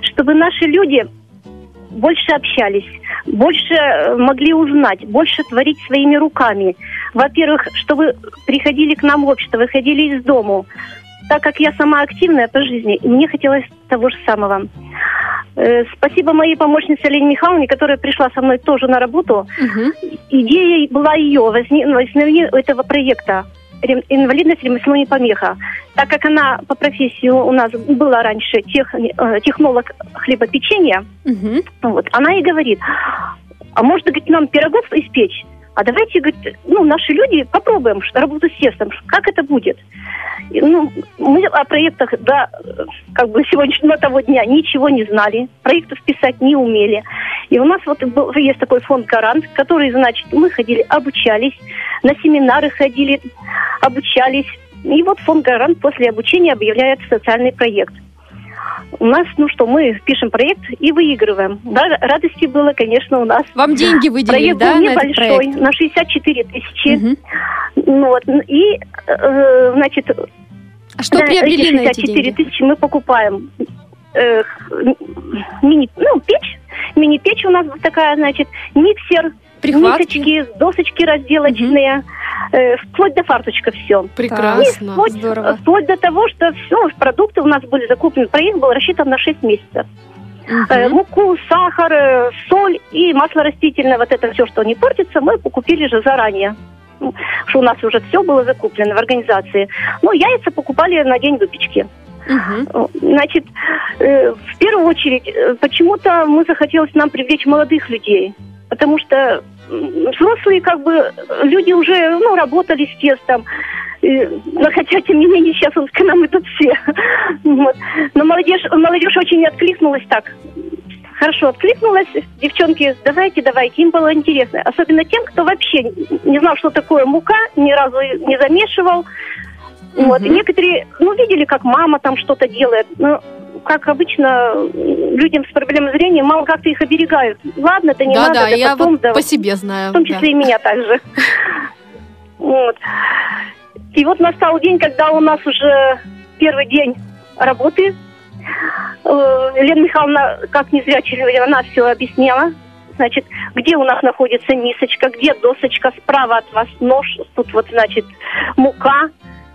чтобы наши люди больше общались, больше э, могли узнать, больше творить своими руками. Во-первых, чтобы приходили к нам в общество, выходили из дому. Так как я сама активная по жизни, мне хотелось того же самого. Э, Спасибо моей помощнице Елене Михайловне, которая пришла со мной тоже на работу. Мгм. Идея была ее, возни- возникновение этого проекта «Рем- «Инвалидность ремесло не помеха». Так как она по профессии у нас была раньше тех- э, технолог хлебопечения, Мгм. вот, она и говорит, а может, говорит, нам пирогов испечь? А давайте, говорит, ну, наши люди попробуем работу с тестом. Как это будет? И, ну, мы о проектах до как бы сегодняшнего того дня ничего не знали, проектов писать не умели. И у нас вот был- есть такой фонд «Гарант», который, значит, мы ходили, обучались, на семинары ходили, обучались. И вот фонд «Гарант» после обучения объявляет социальный проект. У нас, ну что, мы пишем проект и выигрываем. Да, радости было, конечно, у нас. Вам деньги выделили, Проект да, был на небольшой, проект? на 64 тысячи. Мгм. Ну вот, и, э, значит, А что на приобрели на эти 64 деньги? тысячи мы покупаем э, мини, ну, печь. Мини-печь у нас такая, значит, миксер, Прихватки? мисочки, досочки разделочные, э, вплоть до фарточка все. Прекрасно. Вплоть, Здорово. вплоть до того, что все, продукты у нас были закуплены. Проект был рассчитан на 6 месяцев. Мгм. муку, сахар, э, соль и масло растительное, вот это все, что не портится, мы покупили же заранее. Ну, Что у нас уже все было закуплено в организации. Ну, яйца покупали на день выпечки. Мгм. Значит, э, в первую очередь, почему-то мы захотелось нам привлечь молодых людей. Потому что взрослые, как бы, люди уже, ну, работали с тестом. Но хотя, тем не менее, сейчас вот к нам идут все. Вот. Но молодежь, молодежь очень откликнулась так. Хорошо откликнулась. Девчонки, давайте, давайте. Им было интересно. Особенно тем, кто вообще не знал, что такое мука, ни разу не замешивал. Вот. И Мгм. некоторые, ну, видели, как мама там что-то делает. Но, как обычно, людям с проблемой зрения мало как-то их оберегают. Ладно, это не Да, надо, да, да я потом, вот да. по себе знаю. В том да. числе и меня также. Вот. И вот настал день, когда у нас уже первый день работы. Э, Елена Михайловна, как незрячая, она все объясняла. Значит, где у нас находится мисочка, где досочка, справа от вас нож, тут вот, значит, мука,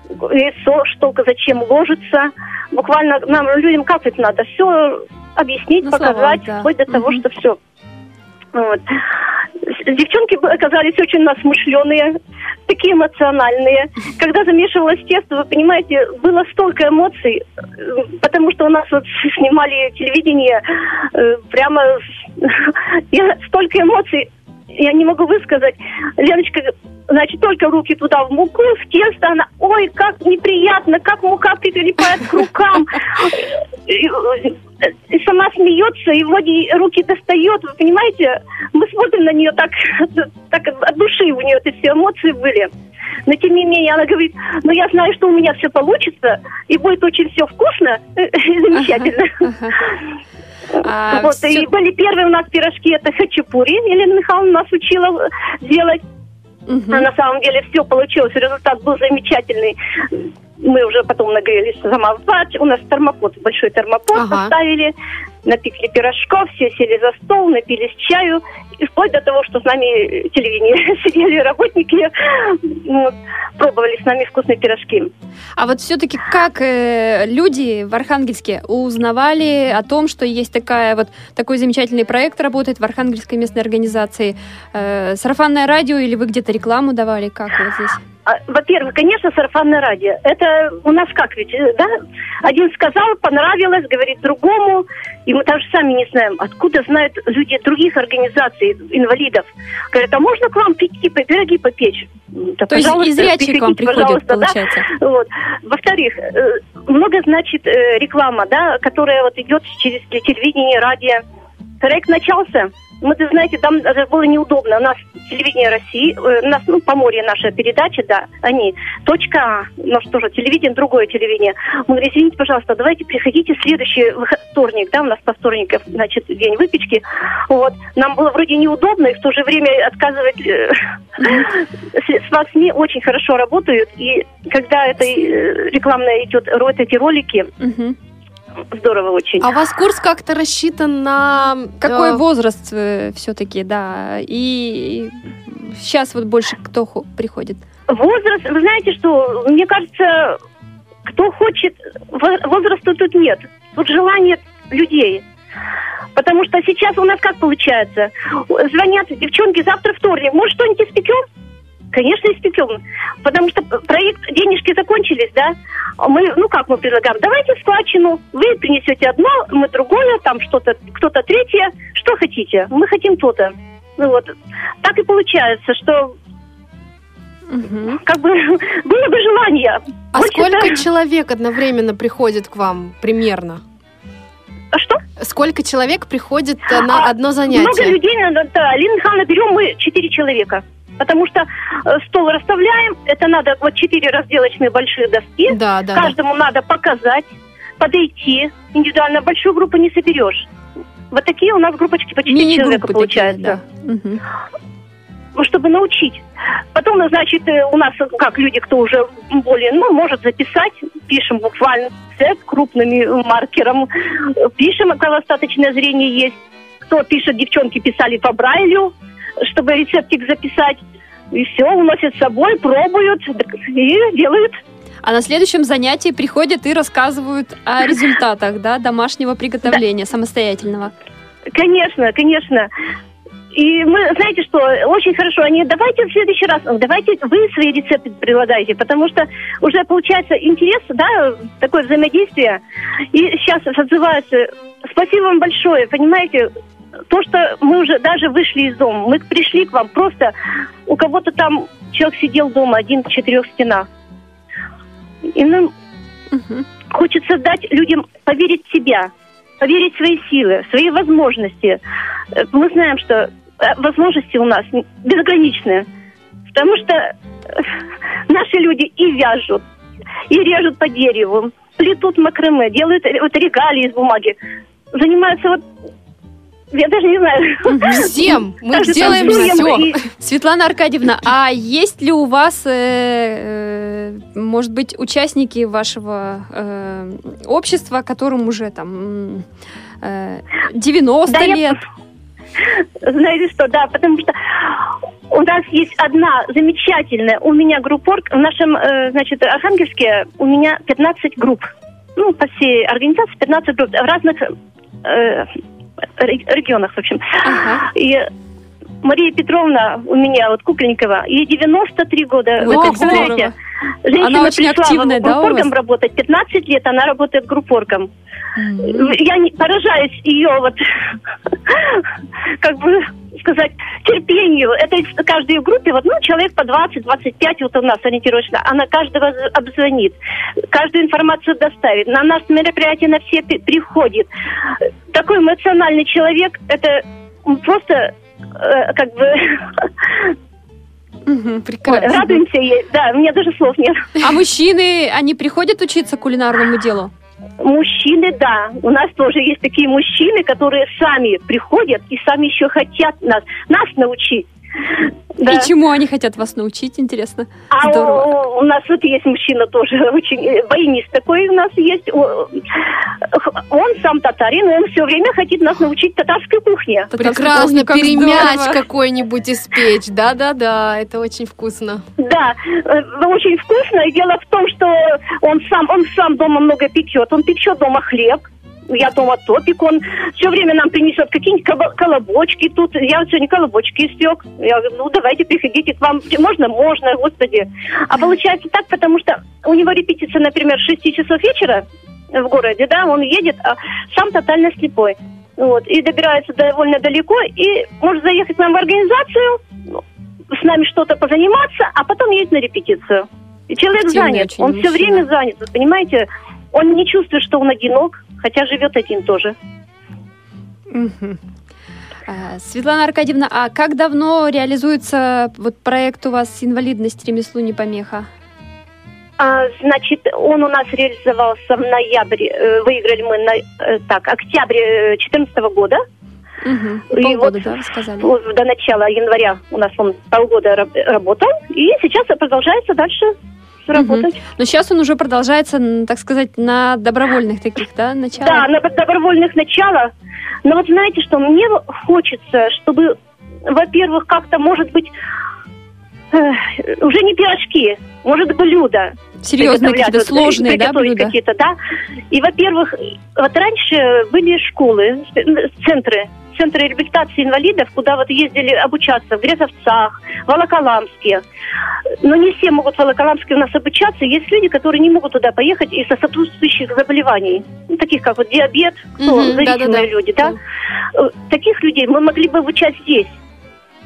яйцо, что зачем ложится. Буквально нам, людям, как это надо, все объяснить, На показать, словах, да. вплоть до того, Мгм. что все. Вот. Девчонки оказались очень насмышленные, такие эмоциональные. Когда замешивалось тесто, вы понимаете, было столько эмоций, потому что у нас вот снимали телевидение, э, прямо я столько эмоций, я не могу высказать. Леночка, значит, только руки туда в муку, в тесто, она, ой, как неприятно, как мука прилипает к рукам. И, и сама смеется, и вроде руки достает, вы понимаете? Мы смотрим на нее так, так от души у нее эти все эмоции были. Но тем не менее она говорит, ну я знаю, что у меня все получится, и будет очень все вкусно и замечательно. Ага. А Вот, и были первые у нас пирожки, это хачапури. Елена Михайловна нас учила делать. Мгм. А на самом деле все получилось, результат был замечательный. Мы уже потом нагрелись сама в бач. У нас термопод, большой термопод Ага. поставили, напекли пирожков, все сели за стол, напились чаю. И вплоть до того, что с нами телевидение сидели работники, вот, пробовали с нами вкусные пирожки. А вот все-таки как э, люди в Архангельске узнавали о том, что есть такая вот такой замечательный проект работает в Архангельской местной организации? Э, сарафанное радио или вы где-то рекламу давали? Как вот здесь? А, Во-первых, конечно, сарафанное радио. Это у нас как ведь, э, да? Один сказал, понравилось, говорит другому. И мы даже сами не знаем, откуда знают люди других организаций, инвалидов. Говорят, а можно к вам прийти, пироги попечь? Да, То есть и зрячие к вам приходят, пожалуйста, да. получается. Вот. Во-вторых, э, много значит э, реклама, да, которая вот идет через телевидение, радио. Проект начался. Мы, ты знаете, там даже было неудобно. У нас телевидение России, э, у нас, ну, Поморье наша передача, да, они. Точка А, ну что же, телевидение, другое телевидение. Мы говорим, извините, пожалуйста, давайте приходите в следующий вторник, да, у нас по вторникам, значит, день выпечки. Вот. Нам было вроде неудобно, и в то же время отказывать э, с вас СМИ очень хорошо работают, и когда это э, рекламная идет, эти ролики. Здорово очень. А у вас курс как-то рассчитан на... Какой э, возраст все-таки, да? И сейчас вот больше кто хо- приходит? Возраст, вы знаете, что, мне кажется, кто хочет, во- возраста тут нет. Тут желание людей. Потому что сейчас у нас как получается? Звонят девчонки, завтра вторник, может что-нибудь испекем? Конечно, испекем. Потому что проект, денежки закончились, да? Мы, ну как мы предлагаем, давайте складчину, вы принесете одно, мы другое, там что-то, кто-то третье, что хотите, мы хотим то-то. Ну вот, так и получается, что Мгм. как бы было бы желание. А Больше сколько да. человек одновременно приходит к вам примерно? А что? Сколько человек приходит э, на А, одно Много занятие? людей, надо, да. Алина Михайловна, берем мы четыре человека. Потому что э, стол расставляем, это надо вот четыре разделочные большие доски. Да, да, да. Каждому надо показать, подойти. Индивидуально большую группу не соберешь. Вот такие у нас группочки по четыре человека получается. такие, да. Ну, чтобы научить. Потом, ну, значит, э, у нас, э, как люди, кто уже более, ну, может записать, пишем буквально с крупными маркером, пишем, кого остаточное зрение есть. Кто пишет, девчонки писали по Брайлю, чтобы рецептик записать. И все, уносят с собой, пробуют и делают. А на следующем занятии приходят и рассказывают о результатах да, домашнего приготовления самостоятельного. Конечно, конечно. И мы, знаете что, очень хорошо, они, давайте в следующий раз, давайте вы свои рецепты предлагайте, потому что уже получается интерес, да, такое взаимодействие. И сейчас отзываются, спасибо вам большое, понимаете, то, что мы уже даже вышли из дома, мы пришли к вам, просто у кого-то там человек сидел дома один в четырех стенах. И нам Мгм. хочется дать людям поверить в себя, поверить в свои силы, в свои возможности. Э, Мы знаем, что э, возможности у нас безграничные, потому что э, наши люди и вяжут, и режут по дереву, плетут макраме, делают вот регалии из бумаги, занимаются вот я даже не знаю. Всем! Мы Также делаем все. и- Светлана Аркадьевна, а есть ли у вас, э, э, может быть, участники вашего э, общества, которым уже там э, 90 Да, я- лет? Знаете что, да, потому что у нас есть одна замечательная, у меня группорг, в нашем, э, значит, Архангельске у меня 15 групп. Ну, по всей организации 15 групп в разных э, регионах, в общем. Ага. И Мария Петровна у меня, вот Кукленникова, ей 93 года. Вы как представляете? Женщина Она очень пришла активная, да, у группоргом вас? работать. 15 лет она работает группоргом. М. Я не, поражаюсь ее вот, как бы сказать, терпению. Это из каждой группе, вот, ну, человек по 20-25, вот у нас ориентировочно, она каждого обзвонит, каждую информацию доставит, на наше мероприятие на все при- приходит. Такой эмоциональный человек, это просто э, как бы. Прекрасно. радуемся ей. Да, у меня даже слов нет. А мужчины, они приходят учиться кулинарному делу? Мужчины, да. У нас тоже есть такие мужчины, которые сами приходят и сами еще хотят нас, нас научить. Да. И чему они хотят вас научить, интересно? А Здорово. у, у нас вот есть мужчина тоже, очень э, баянист такой у нас есть. Он сам татарин, и он все время хотит нас научить татарской кухне. Прекрасно, Как перемяч здорово. какой-нибудь испечь. Да-да-да, это очень вкусно. Да, э, очень вкусно. И дело в том, что он сам, он сам дома много печет. Он печет дома хлеб, я дома топик, он все время нам принесет какие-нибудь коло- колобочки тут. Я вот сегодня колобочки испек. Я говорю, ну давайте приходите к вам. Можно? Можно, господи. А получается так, потому что у него репетиция, например, с 6 часов вечера в городе, да, он едет, а сам тотально слепой. Вот, и добирается довольно далеко, и может заехать к нам в организацию, ну, с нами что-то позаниматься, а потом едет на репетицию. И человек Активный занят, он все время занят, вы понимаете? Он не чувствует, что он одинок, хотя живет один тоже. А, Светлана Аркадьевна, а как давно реализуется вот проект у вас «Инвалидность ремеслу не помеха»? А, значит, он у нас реализовался в ноябре, э, выиграли мы на, э, так, октябре 2014 года. Мгм. И Полгода, вот- да, вы сказали? До начала января у нас он полгода раб- работал, и сейчас продолжается дальше работать. Но сейчас он уже продолжается, так сказать, на добровольных таких, да, началах? Да, на добровольных началах. Но вот знаете, что мне хочется, чтобы, во-первых, как-то, может быть, э, уже не пирожки, может, блюда. Серьезные какие-то, сложные, да, блюда? какие-то, да. И, во-первых, вот раньше были школы, центры, центры реабилитации инвалидов, куда вот ездили обучаться в Грязовцах, в Волоколамске. Но не все могут в Волоколамске у нас обучаться. Есть люди, которые не могут туда поехать из-за сопутствующих заболеваний, ну, таких как вот диабет, ну, Мгм, зависимые да-да-да. люди, да. Э, Таких людей мы могли бы обучать здесь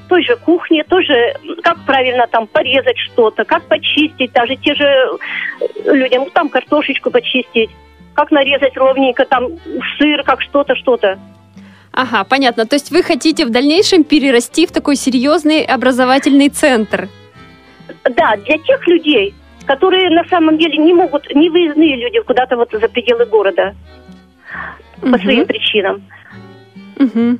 той же кухне, тоже как правильно там порезать что-то, как почистить, даже те же э, людям, ну, там картошечку почистить, как нарезать ровненько там сыр, как что-то, что-то. Ага, понятно. То есть вы хотите в дальнейшем перерасти в такой серьезный образовательный центр? Да, для тех людей, которые на самом деле не могут, не выездные люди куда-то вот за пределы города по Мгм. своим причинам. Мгм.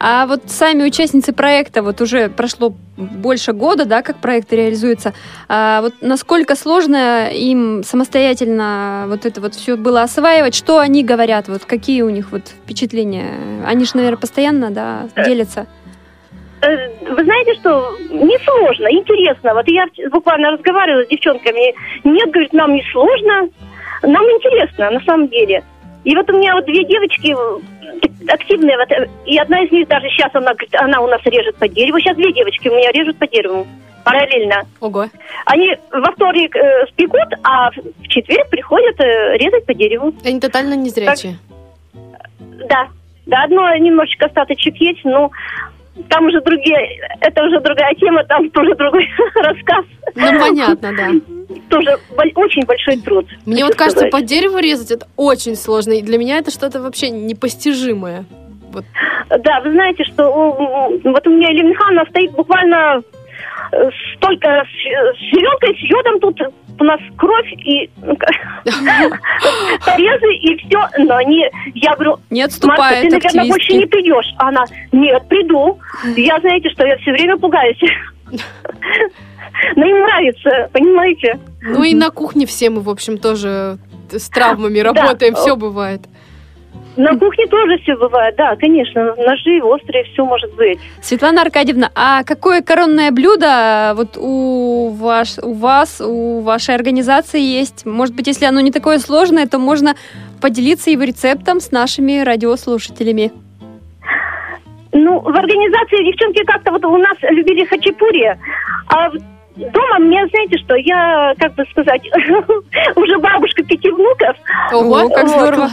А вот сами участницы проекта, вот уже прошло больше года, да, как проект реализуется. А вот насколько сложно им самостоятельно вот это вот все было осваивать? Что они говорят? Вот какие у них вот впечатления? Они же, наверное, постоянно, да, делятся. Э, Вы знаете, что несложно, интересно. Вот я буквально разговаривала с девчонками. Нет, говорит, нам не сложно, нам интересно, на самом деле. И вот у меня вот две девочки э, активные, вот, э, и одна из них даже сейчас, она, говорит, она у нас режет по дереву. Сейчас две девочки у меня режут по дереву параллельно. Ого. Они во вторник э, спекут, а в четверг приходят э, резать по дереву. Они тотально незрячие. Да, да, одно немножечко остаточек есть, но там уже другие, это уже другая тема, там тоже другой рассказ. Ну, понятно, да. Тоже очень большой труд. Мне вот кажется, сказать. по дереву резать это очень сложно. И для меня это что-то вообще непостижимое. Вот. Да, вы знаете, что вот у меня Михайловна стоит буквально э, столько с, с зеленкой, с йодом тут у нас кровь и ну, порезы и все, но они, я говорю, Не Марта, ты, наверное, больше не придешь. Она, нет, приду. Я, знаете, что я все время пугаюсь. Но им нравится, понимаете? Ну и на кухне все мы, в общем, тоже с травмами работаем, все бывает. На кухне тоже все бывает, да, конечно. Ножи острые, все может быть. Светлана Аркадьевна, а какое коронное блюдо вот у, ваш, у вас, у вашей организации есть? Может быть, если оно не такое сложное, то можно поделиться его рецептом с нашими радиослушателями. Ну, в организации девчонки как-то вот у нас любили хачапури, а дома мне, знаете что, я, как бы сказать, уже бабушка пяти внуков. Ого, как здорово.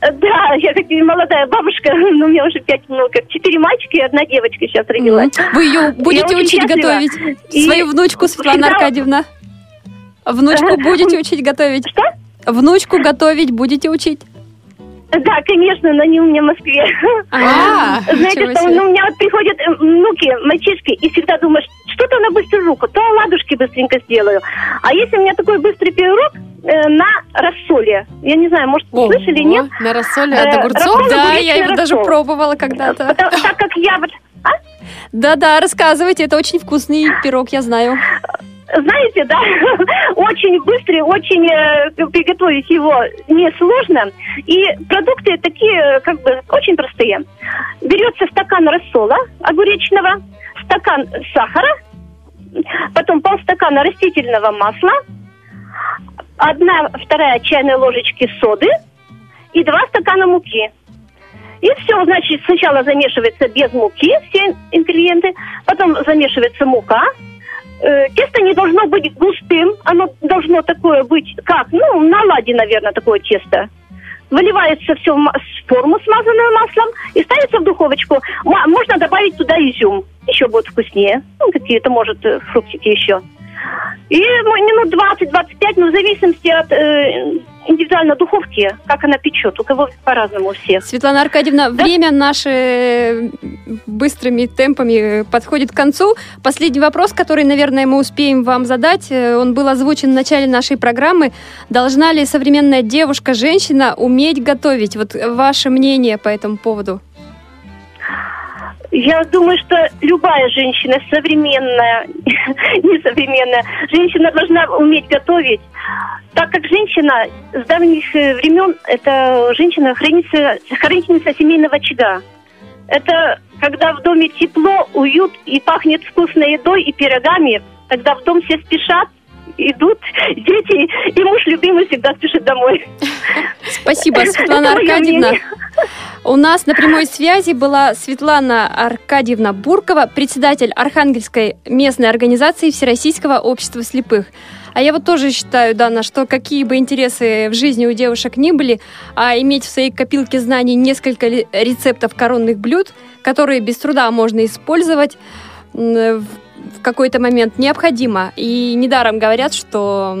Да, я как молодая бабушка, но у меня уже пять внуков. Четыре мальчика и одна девочка сейчас родилась. Вы ее будете учить готовить? И Свою внучку, Светлана всегда- Аркадьевна? Внучку будете учить готовить? Что? Внучку готовить будете учить? Да, конечно, но не у меня в Москве. А, Знаете, что ну, у меня вот приходят э, внуки, мальчишки, и всегда думаешь, что-то на быструю руку, то оладушки быстренько сделаю. А если у меня такой быстрый пирог э, на рассоле, я не знаю, может, Ого, слышали, нет? На рассоле Э, от огурцов? рассол- Да, я его даже пробовала когда-то. Потому- так как я вот... А? Да-да, рассказывайте, это очень вкусный пирог, я знаю. Знаете, да, очень быстрый, очень э, приготовить его несложно. И продукты такие, как бы, очень простые. Берется стакан рассола огуречного, стакан сахара, потом полстакана растительного масла, одна вторая чайной ложечки соды и два стакана муки. И все, значит, сначала замешивается без муки все ингредиенты, потом замешивается мука. Э, тесто не должно быть густым, оно должно такое быть, как, ну, на ладе, наверное, такое тесто. Выливается все в форму, смазанную маслом, и ставится в духовочку. Можно добавить туда изюм, еще будет вкуснее. Ну, какие-то, может, э, фруктики еще. И минут 20-25, ну, в зависимости от э, индивидуально духовки, как она печет. У кого по-разному у всех. Светлана Аркадьевна, да? время наше быстрыми темпами подходит к концу. Последний вопрос, который, наверное, мы успеем вам задать, э, он был озвучен в начале нашей программы. Должна ли современная девушка, женщина уметь готовить? Вот ваше мнение по этому поводу. Я думаю, что любая женщина, современная, несовременная, женщина должна уметь готовить, так как женщина с давних э, времен, это женщина хранится, хранительница семейного очага. Это когда в доме тепло, уют и пахнет вкусной едой и пирогами, когда в дом все спешат, идут дети, и муж любимый всегда спешит домой. Спасибо, Светлана Аркадьевна. У нас на прямой связи была Светлана Аркадьевна Буркова, председатель Архангельской местной организации Всероссийского общества слепых. А я вот тоже считаю, Дана, что какие бы интересы в жизни у девушек ни были, а иметь в своей копилке знаний несколько рецептов коронных блюд, которые без труда можно использовать в какой-то момент необходимо. И недаром говорят, что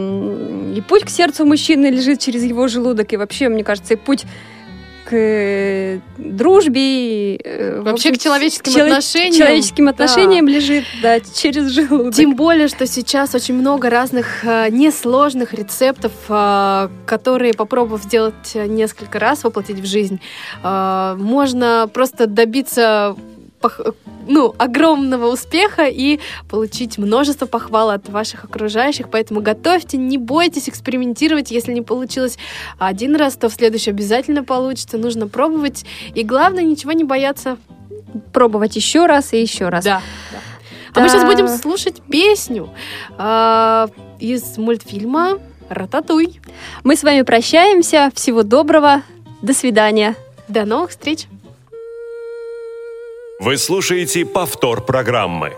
и путь к сердцу мужчины лежит через его желудок, и вообще, мне кажется, и путь к э, дружбе. Э, Вообще общем, к человеческим чело- отношениям. Человеческим отношениям да. лежит, да, через желудок. Тем более, что сейчас очень много разных э, несложных рецептов, э, которые, попробовав сделать несколько раз, воплотить в жизнь, э, можно просто добиться ну, огромного успеха и получить множество похвал от ваших окружающих. Поэтому готовьте, не бойтесь экспериментировать. Если не получилось один раз, то в следующий обязательно получится. Нужно пробовать. И главное, ничего не бояться. Пробовать еще раз и еще раз. Да. да. А мы сейчас будем слушать песню э, из мультфильма «Рататуй». Мы с вами прощаемся. Всего доброго. До свидания. До новых встреч. Вы слушаете повтор программы.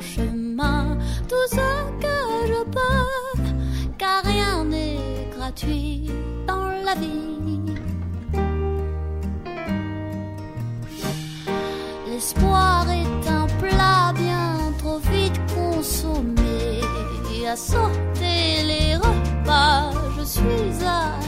Chemin, tout ce que je peux, car rien n'est gratuit dans la vie. L'espoir est un plat bien trop vite consommé, à sauter les repas, je suis à